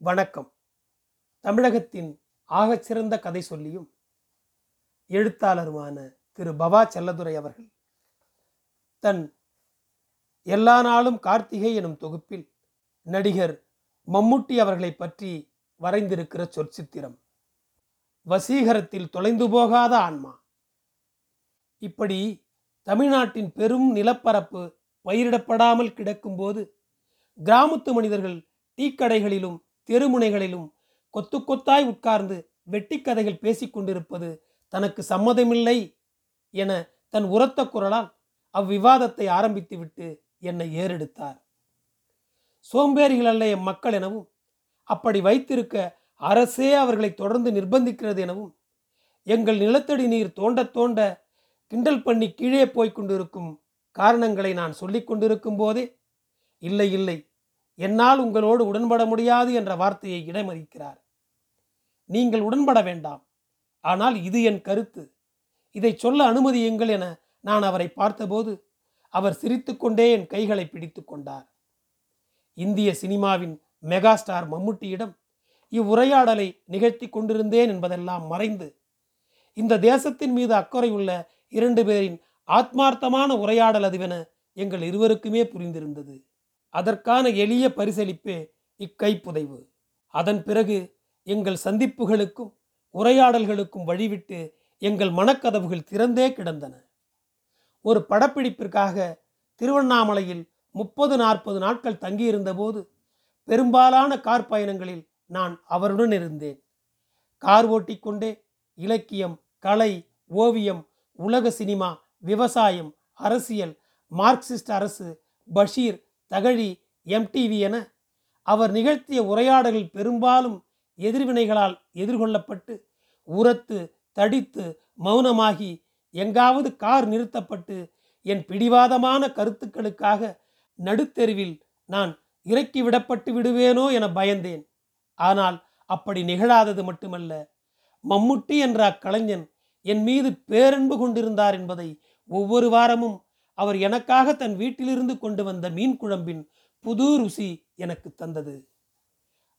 வணக்கம். தமிழகத்தின் ஆகச்சிறந்த கதை சொல்லியும் எழுத்தாளருமான திரு. பவா செல்லதுரை அவர்கள் தன் எல்லா நாளும் கார்த்திகை எனும் தொகுப்பில் நடிகர் மம்முட்டி அவர்களை பற்றி வரைந்திருக்கிற சொற்சித்திரம். வசீகரத்தில் தொலைந்து போகாத ஆன்மா. இப்படி தமிழ்நாட்டின் பெரும் நிலப்பரப்பு பயிரிடப்படாமல் கிடக்கும்போது கிராமத்து மனிதர்கள் டீக்கடைகளிலும் தெருமுனைகளிலும் கொத்து கொத்தாய் உட்கார்ந்து வெட்டிக்கதைகள் கதைகள் பேசிக்கொண்டிருப்பது தனக்கு சம்மதமில்லை என தன் உரத்த குரலால் அவ்விவாதத்தை ஆரம்பித்துவிட்டு என்னை ஏறெடுத்தார். சோம்பேறிகள் அல்ல எம் மக்கள் எனவும் அப்படி வைத்திருக்க அரசே அவர்களை தொடர்ந்து நிர்பந்திக்கிறது எனவும் எங்கள் நிலத்தடி நீர் தோண்ட தோண்ட கிண்டல் பண்ணி கீழே போய்க் கொண்டிருக்கும் காரணங்களை நான் சொல்லிக் கொண்டிருக்கும் போதே இல்லை இல்லை என்னால் உங்களோடு உடன்பட முடியாது என்ற வார்த்தையை இடைமறிக்கிறார். நீங்கள் உடன்பட வேண்டாம். ஆனால் இது என் கருத்து. இதை சொல்ல அனுமதியுங்கள் என நான் அவரை பார்த்தபோது அவர் சிரித்துக்கொண்டே என் கைகளை பிடித்து கொண்டார். இந்திய சினிமாவின் மெகா ஸ்டார் மம்முட்டியிடம் இவ்வுரையாடலை நிகழ்த்தி கொண்டிருந்தேன் என்பதெல்லாம் மறைந்து இந்த தேசத்தின் மீது அக்கறை உள்ள இரண்டு பேரின் ஆத்மார்த்தமான உரையாடல் அதுவென எங்கள் இருவருக்குமே புரிந்திருந்தது. அதற்கான எளிய பரிசளிப்பே இக்கைப்புதைவு. அதன் பிறகு எங்கள் சந்திப்புகளுக்கும் உரையாடல்களுக்கும் வழிவிட்டு எங்கள் மனக்கதவுகள் திறந்தே கிடந்தன. ஒரு படப்பிடிப்பிற்காக திருவண்ணாமலையில் முப்பது நாற்பது நாட்கள் தங்கியிருந்தபோது பெரும்பாலான கார் பயணங்களில் நான் அவருடன் இருந்தேன். கார் ஓட்டிக்கொண்டே இலக்கியம் கலை ஓவியம் உலக சினிமா விவசாயம் அரசியல் மார்க்சிஸ்ட் அரசு பஷீர் தகழி எம்டிவி என அவர் நிகழ்த்திய உரையாடல்கள் பெரும்பாலும் எதிர்வினைகளால் எதிர்கொள்ளப்பட்டு உரத்து தடித்து மௌனமாகி எங்காவது கார் நிறுத்தப்பட்டு என் பிடிவாதமான கருத்துக்களுக்காக நடுத்தெருவில் நான் இறக்கி விடப்பட்டு விடுவேனோ என பயந்தேன். ஆனால் அப்படி நிகழாதது மட்டுமல்ல மம்முட்டி என்ற அக்கலைஞன் என் மீது பேரன்பு கொண்டிருந்தார் என்பதை ஒவ்வொரு வாரமும் அவர் எனக்காக தன் வீட்டிலிருந்து கொண்டு வந்த மீன் குழம்பின் புது ருசி எனக்கு தந்தது.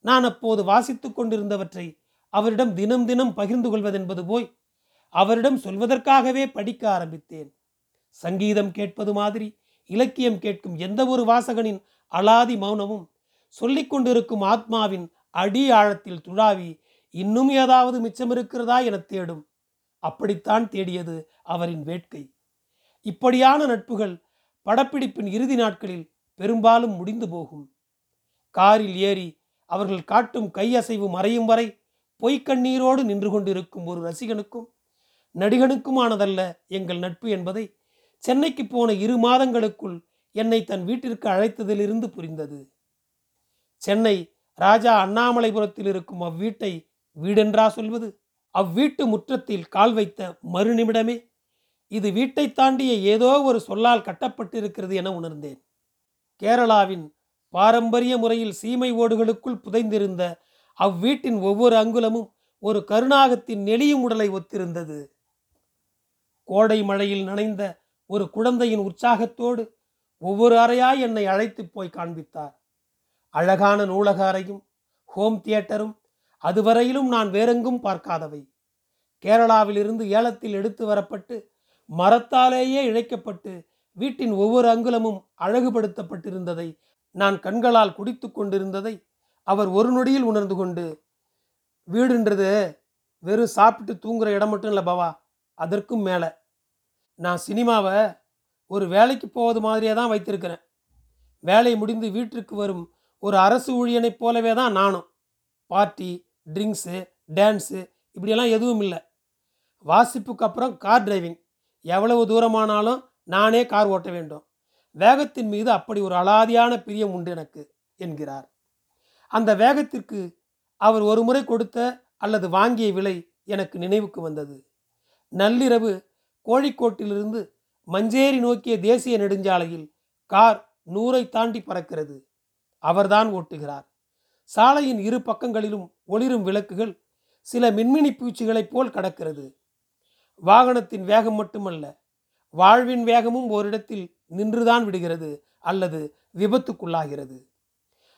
நான் அப்போது வாசித்துக் கொண்டிருந்தவற்றை அவரிடம் தினம் தினம் பகிர்ந்து கொள்வதென்பது போய் அவரிடம் சொல்வதற்காகவே படிக்க ஆரம்பித்தேன். சங்கீதம் கேட்பது மாதிரி இலக்கியம் கேட்கும் எந்த ஒரு வாசகனின் அலாதி மௌனமும் சொல்லிக் கொண்டிருக்கும் ஆத்மாவின் அடி ஆழத்தில் துழாவி இன்னும் ஏதாவது மிச்சம் இருக்கிறதா என தேடும். அப்படித்தான் தேடியது அவரின் வேட்கை. இப்படியான நட்புகள் படப்பிடிப்பின் இறுதி நாட்களில் பெரும்பாலும் முடிந்து போகும். காரில் ஏறி அவர்கள் காட்டும் கையசைவு மறையும் வரை பொய்க்கண்ணீரோடு நின்று கொண்டிருக்கும் ஒரு ரசிகனுக்கும் நடிகனுக்குமானதல்ல எங்கள் நட்பு என்பதை சென்னைக்கு போன இரு மாதங்களுக்குள் என்னை தன் வீட்டிற்கு அழைத்ததிலிருந்து புரிந்தது. சென்னை ராஜா அண்ணாமலைபுரத்தில் இருக்கும் அவ்வீட்டை வீடென்றா சொல்வது? அவ்வீட்டு முற்றத்தில் கால் வைத்த மறுநிமிடமே இது வீட்டை தாண்டிய ஏதோ ஒரு சொல்லால் கட்டப்பட்டிருக்கிறது என உணர்ந்தேன். கேரளாவின் பாரம்பரிய முறையில் சீமை ஓடுகளுக்குள் புதைந்திருந்த அவ்வீட்டின் ஒவ்வொரு அங்குலமும் ஒரு கருணாகத்தின் நெளியும் உடலை ஒத்திருந்தது. கோடை மழையில் நனைந்த ஒரு குழந்தையின் உற்சாகத்தோடு ஒவ்வொரு அறையாய் என்னை அழைத்து போய் காண்பித்தார். அழகான நூலக அறையும் ஹோம் தியேட்டரும் அதுவரையிலும் நான் வேறெங்கும் பார்க்காதவை. கேரளாவிலிருந்து ஏலத்தில் எடுத்து வரப்பட்டு மரத்தாலேயே இழைக்கப்பட்டு வீட்டின் ஒவ்வொரு அங்குலமும் அழகுபடுத்தப்பட்டிருந்ததை நான் கண்களால் குடித்து கொண்டிருந்ததை அவர் ஒரு நொடியில் உணர்ந்து கொண்டு வீடுன்றது வெறும் சாப்பிட்டு தூங்குற இடம் மட்டும் இல்லை பவா அதற்கும் மேலே. நான் சினிமாவை ஒரு வேலைக்கு போவது மாதிரியே தான் வைத்திருக்கிறேன். வேலை முடிந்து வீட்டிற்கு வரும் ஒரு அரசு ஊழியனைப் போலவே தான் நானும். பார்ட்டி ட்ரிங்க்ஸு டான்ஸு இப்படியெல்லாம் எதுவும் இல்லை. வாசிப்புக்கு அப்புறம் கார் டிரைவிங். எவ்வளவு தூரமானாலும் நானே கார் ஓட்ட வேண்டும். வேகத்தின் மீது அப்படி ஒரு அலாதியான பிரியம் உண்டு எனக்கு என்கிறார். அந்த வேகத்திற்கு அவர் ஒரு முறை கொடுத்த அல்லது வாங்கிய விலை எனக்கு நினைவுக்கு வந்தது. நள்ளிரவு கோழிக்கோட்டிலிருந்து மஞ்சேரி நோக்கிய தேசிய நெடுஞ்சாலையில் கார் நூறை தாண்டி பறக்கிறது. அவர்தான் ஓட்டுகிறார். சாலையின் இரு பக்கங்களிலும் ஒளிரும் விளக்குகள் சில மின்மினி பூச்சிகளைப் போல் கடக்கிறது. வாகனத்தின் வேகம் மட்டுமல்ல வாழ்வின் வேகமும் ஓரிடத்தில் நின்றுதான் விடுகிறது அல்லது விபத்துக்குள்ளாகிறது.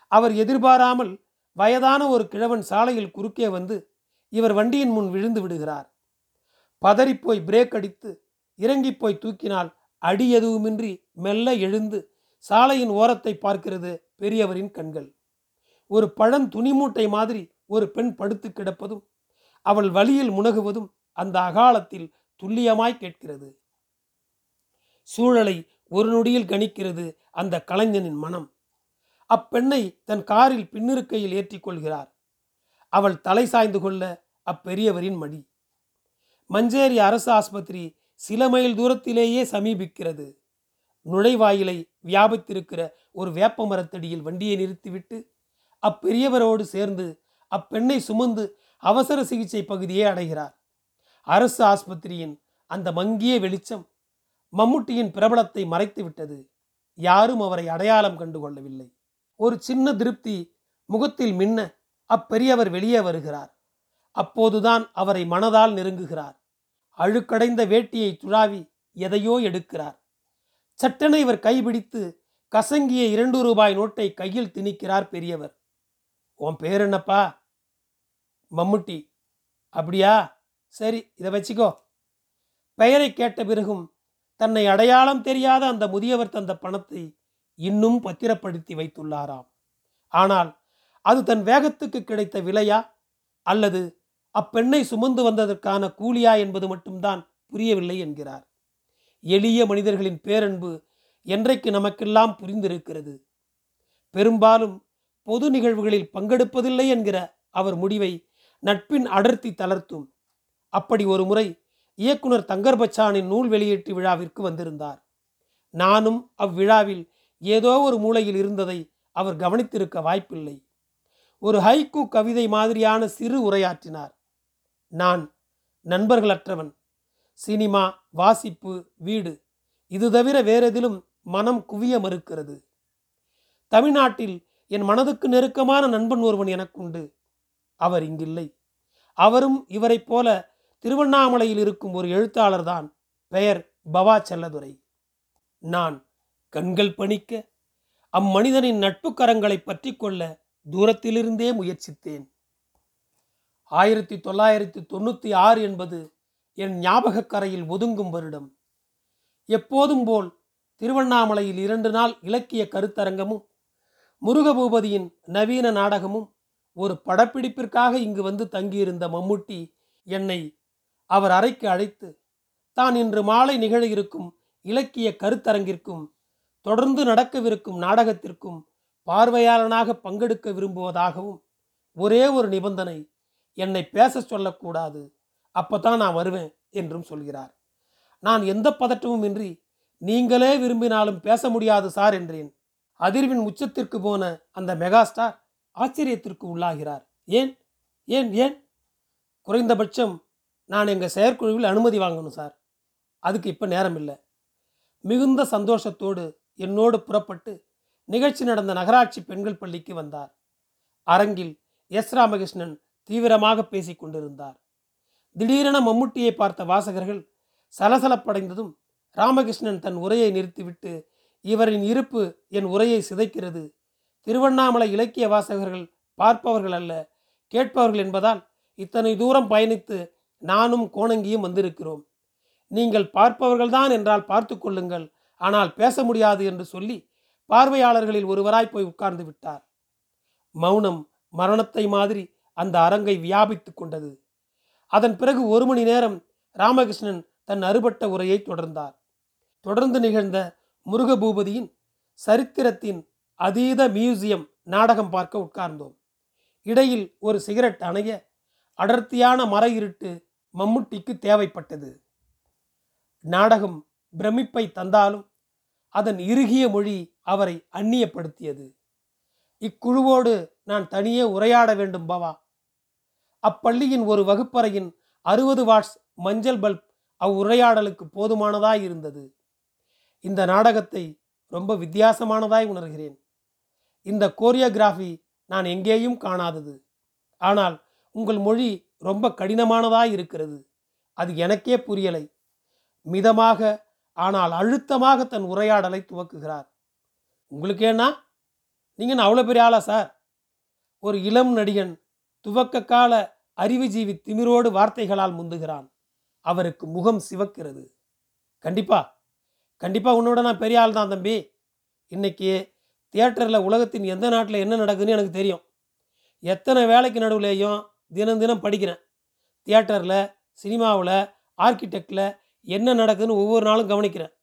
அவர் எதிர்பாராமல் வயதான ஒரு கிழவன் சாலையில் குறுக்கே வந்து இவர் வண்டியின் முன் விழுந்து விடுகிறார். பதறிப்போய் பிரேக் அடித்து இறங்கிப் போய் தூக்கினால் அடி எதுவுமின்றி மெல்ல எழுந்து சாலையின் ஓரத்தை பார்க்கிறது பெரியவரின் கண்கள். ஒரு பழம் துணிமூட்டை மாதிரி ஒரு பெண் படுத்து கிடப்பதும் அவள் வழியில் முனகுவதும் அந்த அகாலத்தில் துல்லியமாய் கேட்கிறது. சூழலை ஒரு நொடியில் கணிக்கிறது அந்த கலைஞனின் மனம். அப்பெண்ணை தன் காரில் பின்னிருக்கையில் ஏற்றிக் கொள்கிறார். அவள் தலை சாய்ந்து கொள்ள அப்பெரியவரின் மடி. மஞ்சேரி அரசு ஆஸ்பத்திரி சில மைல் தூரத்திலேயே சமீபிக்கிறது. நுழைவாயிலை வியாபித்திருக்கிற ஒரு வேப்ப மரத்தடியில் வண்டியை நிறுத்திவிட்டு அப்பெரியவரோடு சேர்ந்து அப்பெண்ணை சுமந்து அவசர சிகிச்சை பகுதியை அடைகிறார். அரசு ஆஸ்பத்திரியின் அந்த மங்கிய வெளிச்சம் மம்முட்டியின் பிரபலத்தை மறைத்து விட்டது யாரும் அவரை அடையாளம் கண்டு கொள்ளவில்லை ஒரு சின்ன திருப்தி முகத்தில் மின்ன அப்பெரியவர் வெளியே வருகிறார். அப்போதுதான் அவரை மனதால் நெருங்குகிறார். அழுக்கடைந்த வேட்டியை துழாவி எதையோ எடுக்கிறார். சட்டனை இவர் கைபிடித்து கசங்கிய இரண்டு ரூபாய் நோட்டை கையில் திணிக்கிறார் பெரியவர். உன் பேர் என்னப்பா? மம்முட்டி. அப்படியா? சரி இதை வச்சுக்கோ. பெயரை கேட்ட பிறகும் தன்னை அடையாளம் தெரியாத அந்த முதியவர் தந்த பணத்தை இன்னும் பத்திரப்படுத்தி வைத்துள்ளாராம். ஆனால் அது தன் வேகத்துக்கு கிடைத்த விலையா? அல்லது அப்பெண்ணை சுமந்து வந்ததற்கான கூலியா என்பது மட்டும்தான் புரியவில்லை என்கிறார். எளிய மனிதர்களின் பேரன்பு என்றைக்கு நமக்கெல்லாம் புரிந்திருக்கிறது. பெரும்பாலும் பொது நிகழ்வுகளில் பங்கெடுப்பதில்லை என்கிற அவர் முடிவை நட்பின் அடர்த்தி தளர்த்தும். அப்படி ஒரு முறை இயக்குனர் தங்கர்பச்சானின் நூல் வெளியீட்டு விழாவிற்கு வந்திருந்தார். நானும் அவ்விழாவில் ஏதோ ஒரு மூலையில் இருந்ததை அவர் கவனித்திருக்க வாய்ப்பில்லை. ஒரு ஹைக்கு கவிதை மாதிரியான சிறு உரையாற்றினார். நான் நண்பர்களற்றவன். சினிமா வாசிப்பு வீடு. இது தவிர வேறெதிலும் மனம் குவிய மறுக்கிறது. தமிழ்நாட்டில் என் மனதுக்கு நெருக்கமான நண்பன் ஒருவன் எனக்குண்டு. அவர் இங்கில்லை. அவரும் இவரைப் போல திருவண்ணாமலையில் இருக்கும் ஒரு எழுத்தாளர்தான் பெயர் பவா செல்லதுரை. நான் கண்கள் பணிக்க அம்மனிதனின் நட்பு கரங்களை பற்றி கொள்ள தூரத்திலிருந்தே முயற்சித்தேன். ஆயிரத்தி தொள்ளாயிரத்தி தொண்ணூற்றி ஆறு என்பது என் ஞாபக கரையில் ஒதுங்கும் வருடம். எப்போதும் போல் திருவண்ணாமலையில் இரண்டு நாள் இலக்கிய கருத்தரங்கமும் முருகபூபதியின் நவீன நாடகமும் ஒரு படப்பிடிப்பிற்காக இங்கு வந்து தங்கியிருந்த மம்முட்டி என்னை அவர் அறைக்கு அழைத்து தான் இன்று மாலை நிகழ இருக்கும் இலக்கிய கருத்தரங்கிற்கும் தொடர்ந்து நடக்கவிருக்கும் நாடகத்திற்கும் பார்வையாளனாக பங்கெடுக்க விரும்புவதாகவும் ஒரே ஒரு நிபந்தனை என்னை பேச சொல்லக்கூடாது. அப்பதான் நான் வருவேன் என்றும் சொல்கிறார். நான் எந்த பதட்டமும் இன்றி நீங்களே விரும்பினாலும் பேச முடியாது சார் என்றேன். அதிர்வின் உச்சத்திற்கு போன அந்த மெகாஸ்டார் ஆச்சரியத்திற்கு உள்ளாகிறார். ஏன்? ஏன்? ஏன்? குறைந்தபட்சம் நான் எங்கள் செயற்குழுவில் அனுமதி வாங்கணும் சார். அதுக்கு இப்போ நேரம் இல்லை. மிகுந்த சந்தோஷத்தோடு என்னோடு புறப்பட்டு நிகழ்ச்சி நடந்த நகராட்சி பெண்கள் பள்ளிக்கு வந்தார். அரங்கில் எஸ் ராமகிருஷ்ணன் தீவிரமாக பேசிக் கொண்டிருந்தார். திடீரென மம்முட்டியை பார்த்த வாசகர்கள் சலசலப்படைந்ததும் ராமகிருஷ்ணன் தன் உரையை நிறுத்திவிட்டு இவரின் இருப்பு என் உரையை சிதைக்கிறது. திருவண்ணாமலை இலக்கிய வாசகர்கள் பார்ப்பவர்கள் அல்ல கேட்பவர்கள் என்பதால் இத்தனை தூரம் பயணித்து நானும் கோணங்கியும் வந்திருக்கிறோம். நீங்கள் பார்ப்பவர்கள்தான் என்றால் பார்த்து கொள்ளுங்கள். ஆனால் பேச முடியாது என்று சொல்லி பார்வையாளர்களில் ஒருவராய் போய் உட்கார்ந்து விட்டார். மௌனம் மரணத்தை மாதிரி அந்த அரங்கை வியாபித்து கொண்டது. அதன் பிறகு ஒரு மணி நேரம் ராமகிருஷ்ணன் தன் அறுபட்ட உரையை தொடர்ந்தார். தொடர்ந்து நிகழ்ந்த முருகபூபதியின் சரித்திரத்தின் அதீத மியூசியம் நாடகம் பார்க்க உட்கார்ந்தோம். இடையில் ஒரு சிகரெட் அணைய அடர்த்தியான மர இருட்டு மம்முட்டிக்கு தேவைப்பட்டது. நாடகம் பிரமிப்பை தந்தாலும் அதன் இறுகிய மொழி அவரை அந்நியப்படுத்தியது. இக்குழுவோடு நான் தனியே உரையாட வேண்டும் பவா. அப்பள்ளியின் ஒரு வகுப்பறையின் அறுபது வாட்ஸ் மஞ்சள் பல்ப் அவ்வுரையாடலுக்கு போதுமானதாய் இருந்தது. இந்த நாடகத்தை ரொம்ப வித்தியாசமானதாய் உணர்கிறேன். இந்த கோரியோகிராஃபி நான் எங்கேயும் காணாதது. ஆனால் உங்கள் மொழி ரொம்ப கடினமானதாக இருக்கிறது. அது எனக்கே புரியலை. மிதமாக ஆனால் அழுத்தமாக தன் உரையாடலை துவக்குகிறார். உங்களுக்கு நீங்கள் அவ்வளோ பெரிய ஆளா சார்? ஒரு இளம் நடிகன் துவக்க கால அறிவுஜீவி திமிரோடு வார்த்தைகளால் முந்துகிறான். அவருக்கு முகம் சிவக்கிறது. கண்டிப்பா. கண்டிப்பாக உன்னோட நான் பெரிய ஆள் தான் தம்பி. இன்னைக்கு தியேட்டரில் உலகத்தின் எந்த நாட்டில் என்ன நடக்குதுன்னு எனக்கு தெரியும். எத்தனை வேலைக்கு நடுவுலேயும் தினம் தினம் படிக்கிறேன். தியேட்டரில் சினிமாவில் ஆர்கிடெக்டில் என்ன நடக்குதுன்னு ஒவ்வொரு நாளும் கவனிக்கிறேன்.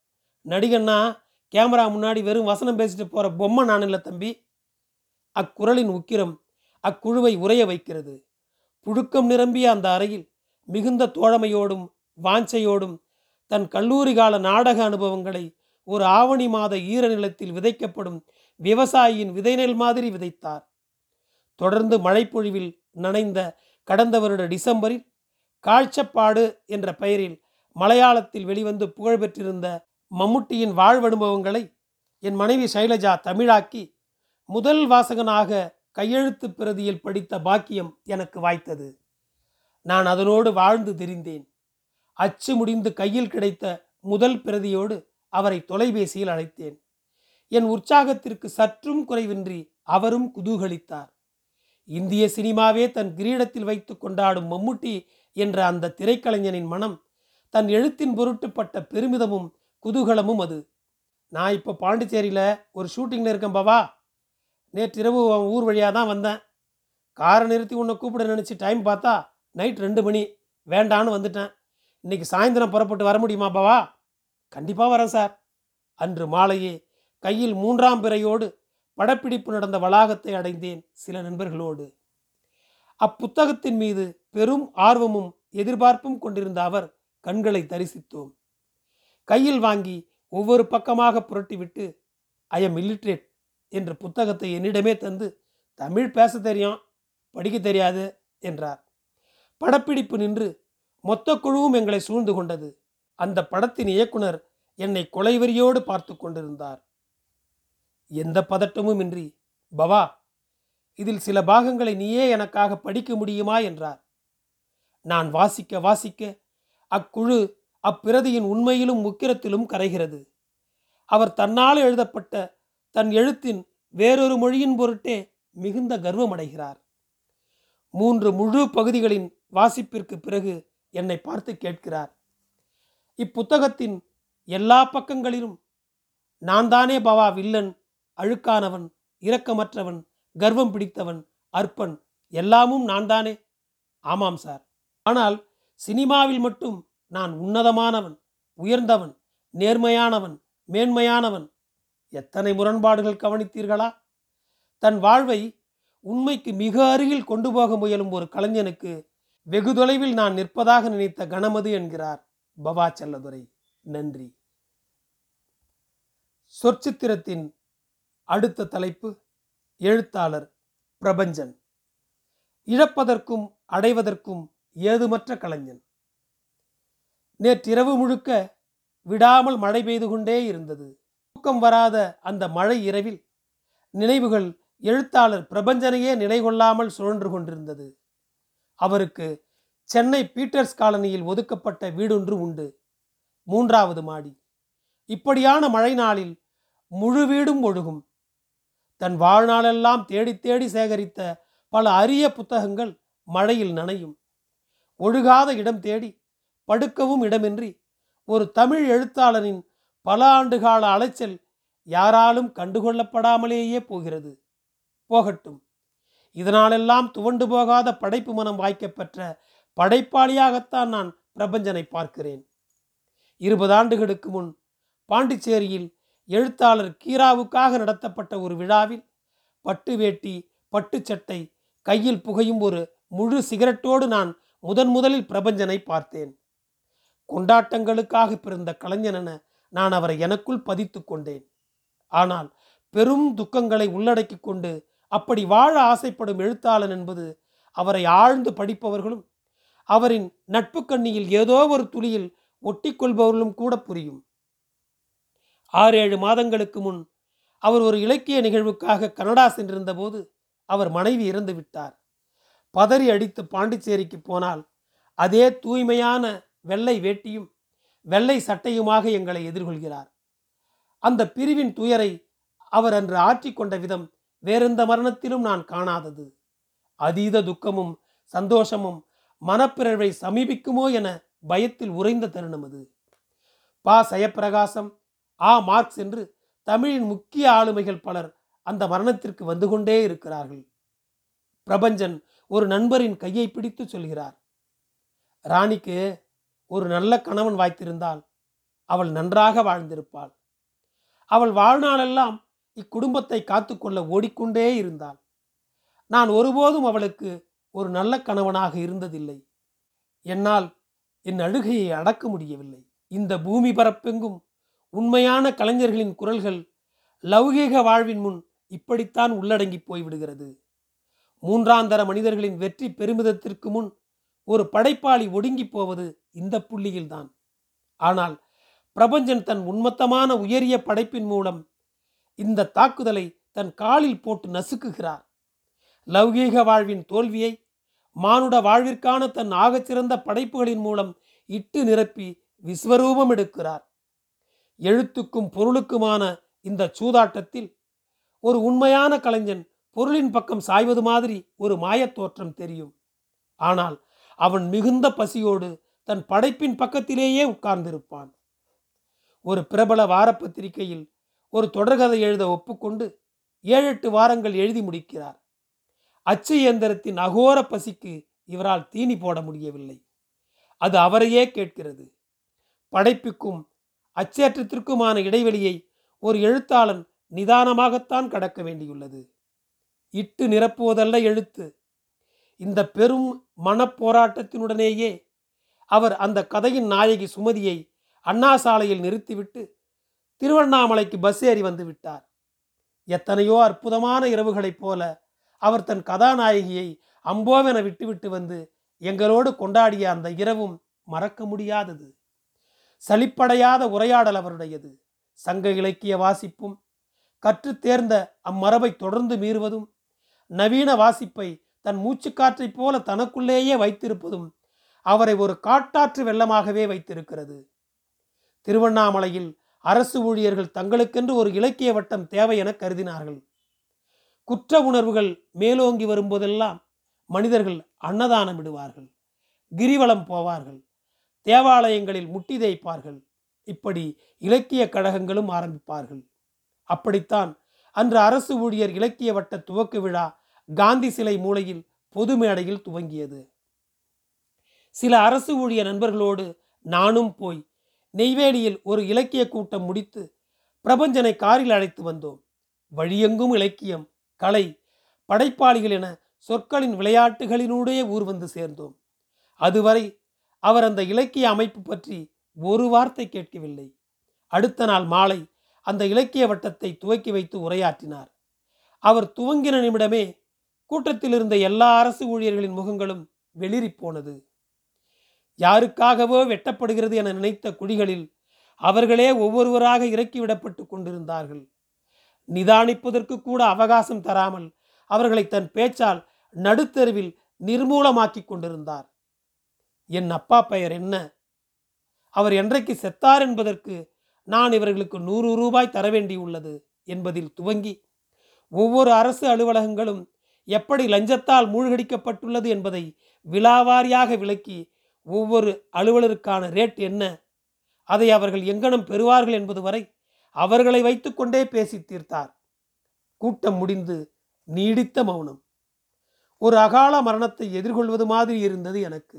நடிகன்னா கேமரா முன்னாடி வெறும் வசனம் பேசிட்டு போகிற பொம்மை நான் இல்லை தம்பி. அக்குரலின் உக்கிரம் அக்குழுவை உறைய வைக்கிறது. புழுக்கம் நிரம்பிய அந்த அறையில் மிகுந்த தோழமையோடும் வாஞ்சையோடும் தன் கல்லூரி கால நாடக அனுபவங்களை ஒரு ஆவணி மாத ஈரநிலத்தில் விதைக்கப்படும் விவசாயியின் விதைநெல் மாதிரி விதைத்தார். தொடர்ந்து மழைப்பொழிவில் நனைந்த கடந்த வருட டிசம்பரில் காழ்ச்சப்பாடு என்ற பெயரில் மலையாளத்தில் வெளிவந்து புகழ்பெற்றிருந்த மம்முட்டியின் வாழ்வனுபவங்களை என் மனைவி சைலஜா தமிழாக்கி முதல் வாசகனாக கையெழுத்து பிரதியில் படித்த பாக்கியம் எனக்கு வாய்த்தது. நான் அதனோடு வாழ்ந்து திரிந்தேன். அச்சு முடிந்து கையில் கிடைத்த முதல் பிரதியோடு அவரை தொலைபேசியில் அழைத்தேன். என் உற்சாகத்திற்கு சற்றும் குறைவின்றி அவரும் குதூகலித்தார். இந்திய சினிமாவே தன் கிரீடத்தில் வைத்து கொண்டாடும் மம்முட்டி என்ற அந்த திரைக்கலைஞனின் மனம் தன் எழுத்தின் பொருட்டுப்பட்ட பெருமிதமும் குதூகலமும் அது. நான் இப்போ பாண்டிச்சேரியில் ஒரு ஷூட்டிங்கில் இருக்கேன் பாவா. நேற்றிரவு அவன் ஊர் வழியாக தான் வந்தேன். காரை நிறுத்தி உன்னை கூப்பிட நினச்சி டைம் பார்த்தா நைட் ரெண்டு மணி. வேண்டான்னு வந்துட்டேன். இன்னைக்கு சாயந்தரம் புறப்பட்டு வர முடியுமா பாவா? கண்டிப்பாக வரேன் சார். அன்று மாலையே கையில் மூன்றாம் பிறையோடு படப்பிடிப்பு நடந்த வளாகத்தை அடைந்தேன் சில நண்பர்களோடு. அப்புத்தகத்தின் மீது பெரும் ஆர்வமும் எதிர்பார்ப்பும் கொண்டிருந்த அவர் கண்களை தரிசித்தோம். கையில் வாங்கி ஒவ்வொரு பக்கமாக புரட்டிவிட்டு ஐ எம் இல்லிட்ரேட் என்ற புத்தகத்தை என்னிடமே தந்து தமிழ் பேச தெரியும் படிக்க தெரியாது என்றார். படப்பிடிப்பு நின்று மொத்த குழுவும் எங்களை சூழ்ந்து கொண்டது. அந்த படத்தின் இயக்குனர் என்னை கொலைவெறியோடு பார்த்து கொண்டிருந்தார். எந்த பதட்டமும் இன்றி பவா இதில் சில பாகங்களை நீயே எனக்காக படிக்க முடியுமா? என்றார். நான் வாசிக்க வாசிக்க அக்குழு அப்பிரதியின் உண்மையிலும் முக்கிரத்திலும் கரைகிறது. அவர் தன்னால் எழுதப்பட்ட தன் எழுத்தின் வேறொரு மொழியின் பொருட்டே மிகுந்த கர்வமடைகிறார். மூன்று முழு பகுதிகளின் வாசிப்பிற்கு பிறகு என்னை பார்த்து கேட்கிறார். இப்புத்தகத்தின் எல்லா பக்கங்களிலும் நான் தானே பவா வில்லன் அழுக்கானவன் இரக்கமற்றவன் கர்வம் பிடித்தவன் அற்பன் எல்லாமும் நான் தானே ஆமாம் சார். ஆனால் சினிமாவில் மட்டும் நான் உன்னதமானவன் உயர்ந்தவன் நேர்மையானவன் மேன்மையானவன். எத்தனை முரண்பாடுகள் கவனித்தீர்களா? தன் வாழ்வை உண்மைக்கு மிக அருகில் கொண்டு போக முயலும் ஒரு கலைஞனுக்கு வெகு தொலைவில் நான் நிற்பதாக நினைத்த கணமது என்கிறார் பவா செல்லதுரை. நன்றி. சொற்சித்திரத்தின் அடுத்த தலைப்பு எழுத்தாளர் பிரபஞ்சன். இழப்பதற்கும் அடைவதற்கும் ஏதுமற்ற கலைஞன். நேற்றிரவு முழுக்க விடாமல் மழை பெய்து கொண்டே இருந்தது. தூக்கம் வராத அந்த மழை இரவில் நினைவுகள் எழுத்தாளர் பிரபஞ்சனையே நிலை கொள்ளாமல் சுழன்று கொண்டிருந்தது. அவருக்கு சென்னை பீட்டர்ஸ் காலனியில் ஒதுக்கப்பட்ட வீடொன்று உண்டு. மூன்றாவது மாடி. இப்படியான மழை நாளில் முழு வீடும் ஒழுகும். தன் வாழ்நாளெல்லாம் தேடி தேடி சேகரித்த பல அரிய புத்தகங்கள் மழையில் நனையும். ஒழுகாத இடம் தேடி படுக்கவும் இடமின்றி ஒரு தமிழ் எழுத்தாளரின் பல ஆண்டுகால அலைச்சல் யாராலும் கண்டுகொள்ளப்படாமலேயே போகிறது. போகட்டும். இதனாலெல்லாம் துவண்டு போகாத படைப்பு மனம் வாய்க்கப்பெற்ற படைப்பாளியாகத்தான் நான் பிரபஞ்சனை பார்க்கிறேன். இருபது ஆண்டுகளுக்கு முன் பாண்டிச்சேரியில் எழுத்தாளர் கீராவுக்காக நடத்தப்பட்ட ஒரு விழாவில் பட்டு வேட்டி பட்டு சட்டை கையில் புகையும் ஒரு முழு சிகரெட்டோடு நான் முதன் முதலில் பிரபஞ்சனை பார்த்தேன். கொண்டாட்டங்களுக்காக பிறந்த கலைஞனென நான் அவரை எனக்குள் பதித்து கொண்டேன். ஆனால் பெரும் துக்கங்களை உள்ளடக்கி கொண்டு அப்படி வாழ ஆசைப்படும் எழுத்தாளன் என்பது அவரை ஆழ்ந்து படிப்பவர்களும் அவரின் நட்பு கண்ணியில் ஏதோ ஒரு துளியில் ஒட்டிக்கொள்பவர்களும் கூட புரியும். ஆறு ஏழு மாதங்களுக்கு முன் அவர் ஒரு இலக்கிய நிகழ்வுக்காக கனடா சென்றிருந்த போது அவர் மனைவி இறந்து விட்டார். பதறி அடித்து பாண்டிச்சேரிக்கு போனால் அதே தூய்மையான வெள்ளை வேட்டியும் வெள்ளை சட்டையுமாக எங்களை எதிர்கொள்கிறார். அந்த பிரிவின் துயரை அவர் அன்று ஆற்றிக்கொண்ட விதம் வேறெந்த மரணத்திலும் நான் காணாதது. அதீத துக்கமும் சந்தோஷமும் மனப்பிறழ்வை சமீபிக்குமோ என பயத்தில் உறைந்த தருணம் அது. பா. சயப்பிரகாசம் ஆ மார்க்ஸ் என்று தமிழின் முக்கிய ஆளுமைகள் பலர் அந்த மரணத்திற்கு வந்து கொண்டே இருக்கிறார்கள். பிரபஞ்சன் ஒரு நண்பரின் கையை பிடித்து சொல்கிறார் ராணிக்கு ஒரு நல்ல கணவன் வாய்த்திருந்தால் அவள் நன்றாக வாழ்ந்திருப்பாள். அவள் வாழ்நாளெல்லாம் இக்குடும்பத்தை காத்துக்கொள்ள ஓடிக்கொண்டே இருந்தாள். நான் ஒருபோதும் அவளுக்கு ஒரு நல்ல கணவனாக இருந்ததில்லை. என்னால் என் அழுகையை அடக்க முடியவில்லை. இந்த பூமி பரப்பெங்கும் உண்மையான கலைஞர்களின் குரல்கள் லௌகீக வாழ்வின் முன் இப்படித்தான் உள்ளடங்கி போய்விடுகிறது. மூன்றாந்தர மனிதர்களின் வெற்றி பெருமிதத்திற்கு முன் ஒரு படைப்பாளி ஒடுங்கி போவது இந்த புள்ளியில்தான். ஆனால் பிரபஞ்சன் தன் உன்மத்தமான உயரிய படைப்பின் மூலம் இந்த தாக்குதலை தன் காலில் போட்டு நசுக்குகிறார். லௌகீக வாழ்வின் தோல்வியை மானுட வாழ்விற்கான தன் ஆகச்சிறந்த படைப்புகளின் மூலம் இட்டு நிரப்பி விஸ்வரூபம் எடுக்கிறார். எழுத்துக்கும் பொருளுக்குமான இந்த சூதாட்டத்தில் ஒரு உண்மையான கலைஞன் பொருளின் பக்கம் சாய்வது மாதிரி ஒரு மாயத் தோற்றம் தெரியும். ஆனால் அவன் மிகுந்த பசியோடு தன் படைப்பின் பக்கத்திலேயே உட்கார்ந்திருப்பான். ஒரு பிரபல வாரப்பத்திரிகையில் ஒரு தொடர்கதை எழுத ஒப்புக்கொண்டு ஏழெட்டு வாரங்கள் எழுதி முடிக்கிறார். அச்சு இயந்திரத்தின் அகோர பசிக்கு இவரால் தீனி போட முடியவில்லை. அது அவரையே கேட்கிறது. படைப்புக்கும் அச்சேற்றத்திற்குமான இடைவெளியை ஒரு எழுத்தாளன் நிதானமாகத்தான் கடக்க வேண்டியுள்ளது. இட்டு நிரப்புவதல்ல எழுத்து. இந்த பெரும் மனப்போராட்டத்தினுடனேயே அவர் அந்த கதையின் நாயகி சுமதியை அண்ணா சாலையில் நிறுத்திவிட்டு திருவண்ணாமலைக்கு பஸ் ஏறி வந்து விட்டார். எத்தனையோ அற்புதமான இரவுகளைப் போல அவர் தன் கதாநாயகியை அம்போவென விட்டுவிட்டு வந்து எங்களோடு கொண்டாடிய அந்த இரவும் மறக்க முடியாதது. சலிப்படையாத உரையாடல் அவருடையது. சங்க இலக்கிய வாசிப்பும் கற்று தேர்ந்த அம்மரபை தொடர்ந்து மீறுவதும் நவீன வாசிப்பை தன் மூச்சுக்காற்றைப் போல தனக்குள்ளேயே வைத்திருப்பதும் அவரை ஒரு காட்டாற்று வெள்ளமாகவே வைத்திருக்கிறது. திருவண்ணாமலையில் அரசு ஊழியர்கள் தங்களுக்கென்று ஒரு இலக்கிய வட்டம் தேவை என கருதினார்கள். குற்ற உணர்வுகள் மேலோங்கி வரும்போதெல்லாம் மனிதர்கள் அன்னதானம் விடுவார்கள் கிரிவலம் போவார்கள். தேவாலயங்களில் முட்டி தேய்ப்பார்கள். இப்படி இலக்கிய கழகங்களும் ஆரம்பிப்பார்கள். அப்படித்தான் அன்று அரசு ஊழியர் இலக்கிய வட்ட துவக்க விழா காந்தி சிலை மூலையில் பொது மேடையில் துவங்கியது. சில அரசு ஊழியர் நண்பர்களோடு நானும் போய் நெய்வேலியில் ஒரு இலக்கிய கூட்டம் முடித்து பிரபஞ்சனை காரில் அழைத்து வந்தோம். வழியெங்கும் இலக்கியம் கலை படைப்பாளிகள் என சொற்களின் விளையாட்டுகளினூடே ஊர் வந்து சேர்ந்தோம். அதுவரை அவர் அந்த இலக்கிய அமைப்பு பற்றி ஒரு வார்த்தை கேட்கவில்லை. அடுத்த நாள் மாலை அந்த இலக்கிய வட்டத்தை துவக்கி வைத்து உரையாற்றினார். அவர் துவங்கின நிமிடமே கூட்டத்தில் இருந்த எல்லா அரசு ஊழியர்களின் முகங்களும் வெளிரி போனது. யாருக்காகவோ வெட்டப்படுகிறது என நினைத்த குழிகளில் அவர்களே ஒவ்வொருவராக இறக்கிவிடப்பட்டு கொண்டிருந்தார்கள். நிதானிப்பதற்கு கூட அவகாசம் தராமல் அவர்களை தன் பேச்சால் நடுத்தெருவில் நிர்மூலமாக்கி கொண்டிருந்தார். என் அப்பா பெயர் என்ன? அவர் என்றைக்கு செத்தார் என்பதற்கு நான் இவர்களுக்கு நூறு ரூபாய் தர வேண்டியுள்ளது என்பதில் துவங்கி ஒவ்வொரு அரசு அலுவலகங்களும் எப்படி லஞ்சத்தால் மூழ்கடிக்கப்பட்டுள்ளது என்பதை விலாவாரியாக விளக்கி ஒவ்வொரு அலுவலருக்கான ரேட் என்ன? அதை அவர்கள் எங்கனம் பெறுவார்கள் என்பது வரை அவர்களை வைத்துக்கொண்டே பேசி தீர்த்தார். கூட்டம் முடிந்து நீடித்த மௌனம். ஒரு அகால மரணத்தை எதிர்கொள்வது மாதிரி இருந்தது எனக்கு.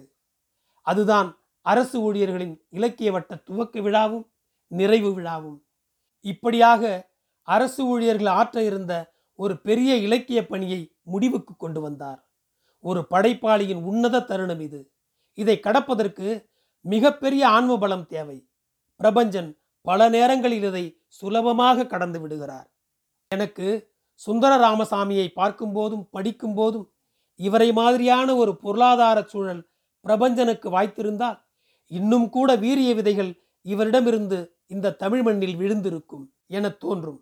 அதுதான் அரசு ஊழியர்களின் இலக்கிய வட்ட துவக்க விழாவும் நிறைவு விழாவும். இப்படியாக அரசு ஊழியர்கள் ஆற்ற இருந்த ஒரு பெரிய இலக்கிய பணியை முடிவுக்கு கொண்டு வந்தார். ஒரு படைப்பாளியின் உன்னத தருணம் இது. இதை கடப்பதற்கு மிகப்பெரிய ஆன்ம பலம் தேவை. பிரபஞ்சன் பல நேரங்களில் இதை சுலபமாக கடந்து விடுகிறார். எனக்கு சுந்தர ராமசாமியை பார்க்கும்போதும் படிக்கும்போதும் இவரை மாதிரியான ஒரு பொருளாதார சூழல் பிரபஞ்சனுக்கு வாய்த்திருந்தால் இன்னும் கூட வீரிய விதைகள் இவரிடமிருந்து இந்த தமிழ் மண்ணில் விழுந்திருக்கும் என தோன்றும்.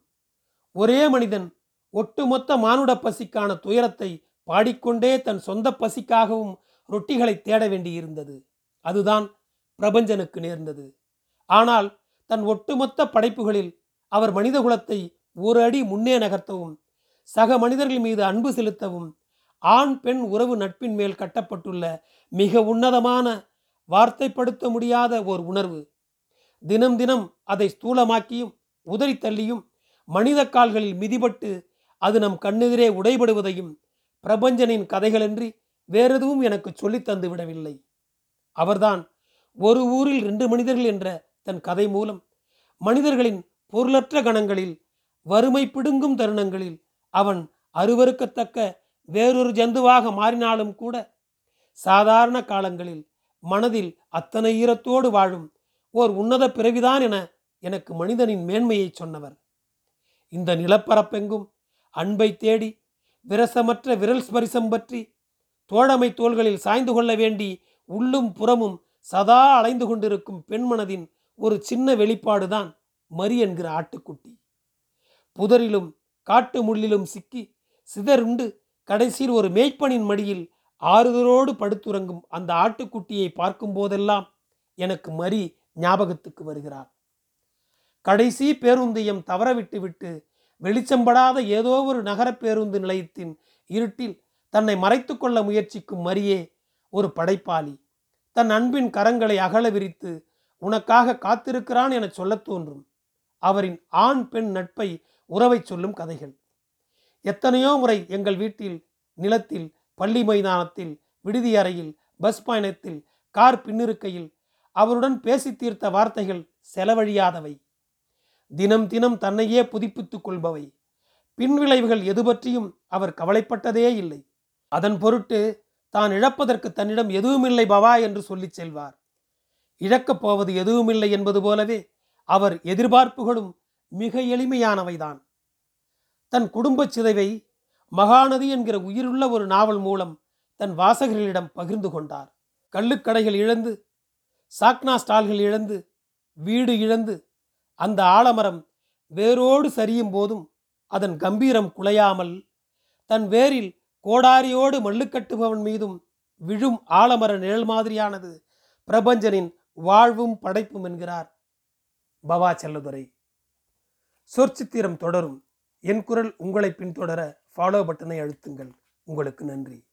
ஒரே மனிதன் ஒட்டுமொத்த மானுட பசிக்கான துயரத்தை பாடிக்கொண்டே தன் சொந்த பசிக்காகவும் ரொட்டிகளை தேட வேண்டியிருந்தது. அதுதான் பிரபஞ்சனுக்கு நேர்ந்தது. ஆனால் தன் ஒட்டுமொத்த படைப்புகளில் அவர் மனிதகுலத்தை ஒரு அடி முன்னே நகர்த்தவும் சக மனிதர்கள் மீது அன்பு செலுத்தவும் ஆண் பெண் உறவு நட்பின் மேல் கட்டப்பட்டுள்ள மிக உன்னதமான வார்த்தைப்படுத்த முடியாத ஓர் உணர்வு. தினம் தினம் அதை ஸ்தூலமாக்கியும் உதறி தள்ளியும் மனித கால்களில் மிதிபட்டு அது நம் கண்ணெதிரே உடைபடுவதையும் பிரபஞ்சனின் கதைகளன்றி வேறெதுவும் எனக்கு சொல்லித் தந்து விடவில்லை. அவர்தான் ஒரு ஊரில் ரெண்டு மனிதர்கள் என்ற தன் கதை மூலம் மனிதர்களின் பொருளற்ற கணங்களில் வறுமை பிடுங்கும் தருணங்களில் அவன் அருவருக்கத்தக்க வேறொரு ஜந்துவாக மாறினாலும் கூட சாதாரண காலங்களில் மனதில் அத்தனை ஈரத்தோடு வாழும் ஓர் உன்னத பிறவிதான் என எனக்கு மனிதனின் மேன்மையை சொன்னவர். இந்த நிலப்பரப்பெங்கும் அன்பை தேடி விரசமற்ற விரல் ஸ்பரிசம் பற்றி தோழமை தோள்களில் சாய்ந்து கொள்ள வேண்டி உள்ளும் புறமும் சதா அலைந்து கொண்டிருக்கும் பெண்மனதின் ஒரு சின்ன வெளிப்பாடுதான் மரி என்கிற ஆட்டுக்குட்டி. புதரிலும் காட்டு முள்ளிலும் சிக்கி சிதறுண்டு கடைசியில் ஒரு மேய்ப்பனின் மடியில் ஆறுதலோடு படுத்துறங்கும் அந்த ஆட்டுக்குட்டியை பார்க்கும் போதெல்லாம் எனக்கு மரி ஞாபகத்துக்கு வருகிறார். கடைசி பேருந்தையும் தவறவிட்டு விட்டு வெளிச்சம்படாத ஏதோ ஒரு நகர பேருந்து நிலையத்தின் இருட்டில் தன்னை மறைத்து கொள்ள முயற்சிக்கும் மரியே ஒரு படைப்பாளி. தன் அன்பின் கரங்களை அகல விரித்து உனக்காக காத்திருக்கிறான் என சொல்லத் தோன்றும். அவரின் ஆண் பெண் நட்பை உறவை சொல்லும் கதைகள். எத்தனையோ முறை எங்கள் வீட்டில் நிலத்தில் பள்ளி மைதானத்தில் விடுதி அறையில் பஸ் பயணத்தில் கார் பின்னிருக்கையில் அவருடன் பேசி தீர்த்த வார்த்தைகள் செலவழியாதவை. தினம் தினம் தன்னையே புதுப்பித்துக் கொள்பவை. பின்விளைவுகள் எது பற்றியும் அவர் கவலைப்பட்டதே இல்லை. அதன் பொருட்டு தான் இழப்பதற்கு தன்னிடம் எதுவுமில்லை பவா என்று சொல்லிச் செல்வார். இழக்கப் போவது எதுவுமில்லை என்பது போலவே அவர் எதிர்பார்ப்புகளும் மிக எளிமையானவைதான். தன் குடும்பச் சிதைவை மகாநதி என்கிற உயிருள்ள ஒரு நாவல் மூலம் தன் வாசகர்களிடம் பகிர்ந்து கொண்டார். கள்ளுக்கடைகள் இழந்து சாக்னா ஸ்டால்கள் இழந்து வீடு இழந்து அந்த ஆலமரம் வேரோடு சரியும் போதும் அதன் கம்பீரம் குலையாமல் தன் வேரில் கோடாரியோடு மல்லுக்கட்டுபவன் மீதும் விழும் ஆலமர நிழல் மாதிரியானது பிரபஞ்சனின் வாழ்வும் படைப்பும் என்கிறார் பவா செல்லதுரை. சொற்சித்திரம் தொடரும். என் குரல் உங்களை பின்தொடர ஃபாலோ பட்டனை அழுத்துங்கள். உங்களுக்கு நன்றி.